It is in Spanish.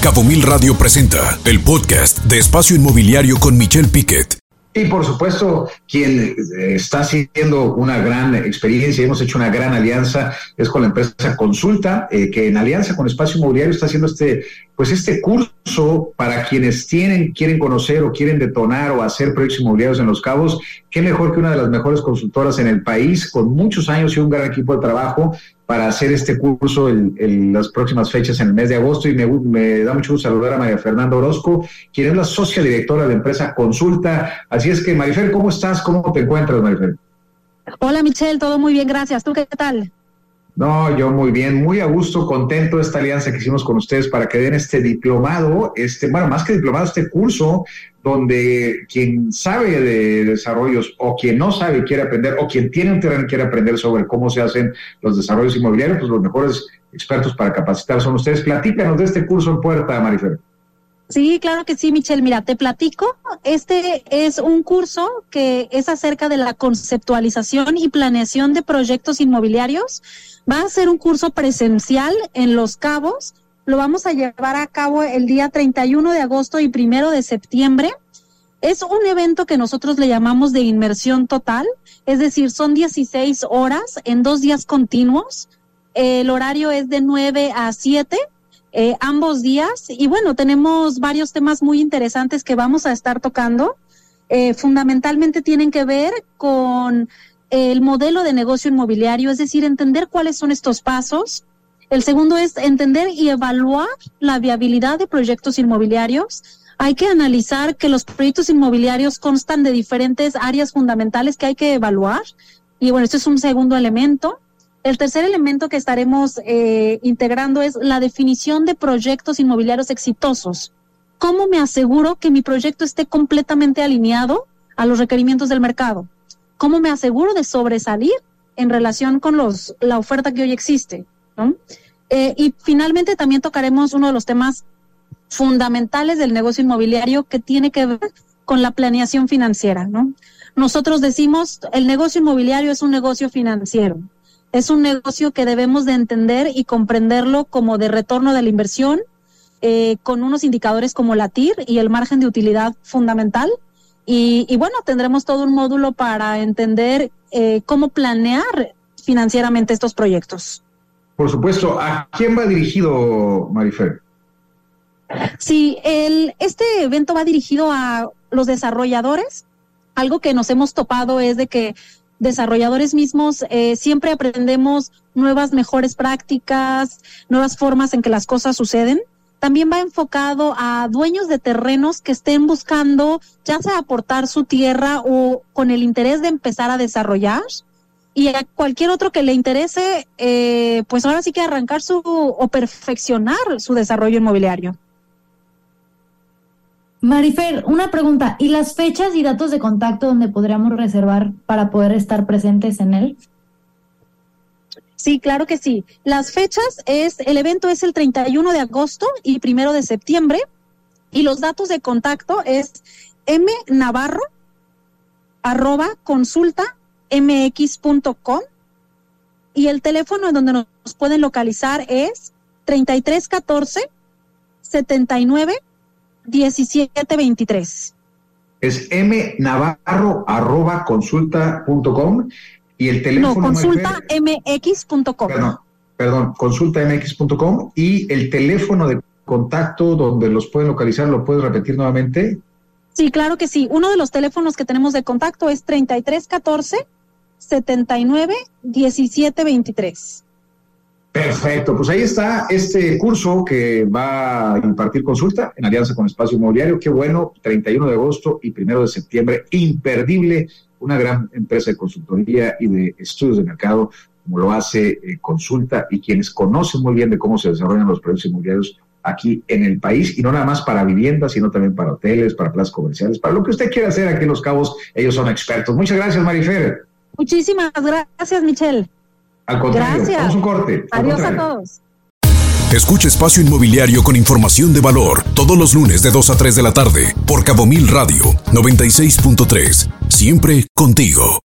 Cabo Mil Radio presenta el podcast de Espacio Inmobiliario con Michelle Piquet. Y por supuesto, quien eh, está haciendo una gran experiencia, hemos hecho una gran alianza, es con la empresa Consulta, eh, que en alianza con Espacio Inmobiliario está haciendo este, pues este curso para quienes tienen, quieren conocer o quieren detonar o hacer proyectos inmobiliarios en Los Cabos. Qué mejor que una de las mejores consultoras en el país, con muchos años y un gran equipo de trabajo para hacer este curso en, las próximas fechas en el mes de agosto y me, da mucho gusto saludar a María Fernanda Orozco, quien es la socia directora de la empresa Consulta. Así es que, Marifer, ¿cómo estás? ¿Cómo te encuentras, Marifer? Hola, Michelle, todo muy bien, gracias. ¿Tú qué tal? No, yo muy bien, muy a gusto, contento de esta alianza que hicimos con ustedes para que den este diplomado, este, bueno, más que diplomado, este curso donde quien sabe de desarrollos o quien no sabe quiere aprender o quien tiene un terreno y quiere aprender sobre cómo se hacen los desarrollos inmobiliarios, pues los mejores expertos para capacitar son ustedes. Platícanos de este curso en puerta, Marifer. Sí, claro que sí, Michelle. Mira, te platico. Este es un curso que es acerca de la conceptualización y planeación de proyectos inmobiliarios. Va a ser un curso presencial en Los Cabos. Lo vamos a llevar a cabo el día 31 de agosto y primero de septiembre. Es un evento que nosotros le llamamos de inmersión total, es decir, son 16 horas en dos días continuos. El horario es de 9 a 7 eh, ambos días. Y bueno, tenemos varios temas muy interesantes que vamos a estar tocando. Eh, fundamentalmente tienen que ver con el modelo de negocio inmobiliario, es decir, entender cuáles son estos pasos. El segundo es entender y evaluar la viabilidad de proyectos inmobiliarios. Hay que analizar que los proyectos inmobiliarios constan de diferentes áreas fundamentales que hay que evaluar. Y bueno, esto es un segundo elemento. El tercer elemento que estaremos eh, integrando es la definición de proyectos inmobiliarios exitosos. ¿Cómo me aseguro que mi proyecto esté completamente alineado a los requerimientos del mercado? ¿Cómo me aseguro de sobresalir en relación con la oferta que hoy existe? Eh, y finalmente también tocaremos uno de los temas fundamentales del negocio inmobiliario que tiene que ver con la planeación financiera. ¿no? Nosotros decimos, el negocio inmobiliario es un negocio financiero es un negocio que debemos de entender y comprenderlo como de retorno de la inversión, eh, con unos indicadores como la TIR y el margen de utilidad fundamental. Y, bueno, tendremos todo un módulo para entender eh, cómo planear financieramente estos proyectos. Por supuesto. ¿A quién va dirigido, Marifer? Sí, el, este evento va dirigido a los desarrolladores. Algo que nos hemos topado es de que desarrolladores mismos eh, siempre aprendemos nuevas, mejores prácticas, nuevas formas en que las cosas suceden. También va enfocado a dueños de terrenos que estén buscando ya sea aportar su tierra o con el interés de empezar a desarrollar. Y a cualquier otro que le interese, eh, pues ahora sí que arrancar su o perfeccionar su desarrollo inmobiliario. Marifer, una pregunta. ¿Y las fechas y datos de contacto donde podríamos reservar para poder estar presentes en él? Sí, claro que sí. Las fechas es, el evento es el 31 de agosto y primero de septiembre. Y los datos de contacto es mnavarro arroba consulta mx.com y el teléfono en donde nos pueden localizar es 3314 79 1723. Es mnavarro arroba consulta.com y el teléfono. No, consultamx.com. Perdón, perdón, consultamx.com y el teléfono de contacto donde los pueden localizar, ¿lo puedes repetir nuevamente? Sí, claro que sí. Uno de los teléfonos que tenemos de contacto es 3314 79 1723. Perfecto, pues ahí está este curso que va a impartir consulta en alianza con Espacio Inmobiliario. Qué bueno, 31 de agosto y 1 de septiembre, imperdible, una gran empresa de consultoría y de estudios de mercado como lo hace eh, Consulta y quienes conocen muy bien de cómo se desarrollan los proyectos inmobiliarios aquí en el país y no nada más para viviendas, sino también para hoteles, para plazas comerciales, para lo que usted quiera hacer aquí en Los Cabos, ellos son expertos. Muchas gracias, Marifer. Muchísimas gracias, Michelle. Al contrario, Gracias. vamos un corte. Adiós a todos. Escucha Espacio Inmobiliario con información de valor todos los lunes de 2 a 3 de la tarde por Cabo Mil Radio 96.3. Siempre contigo.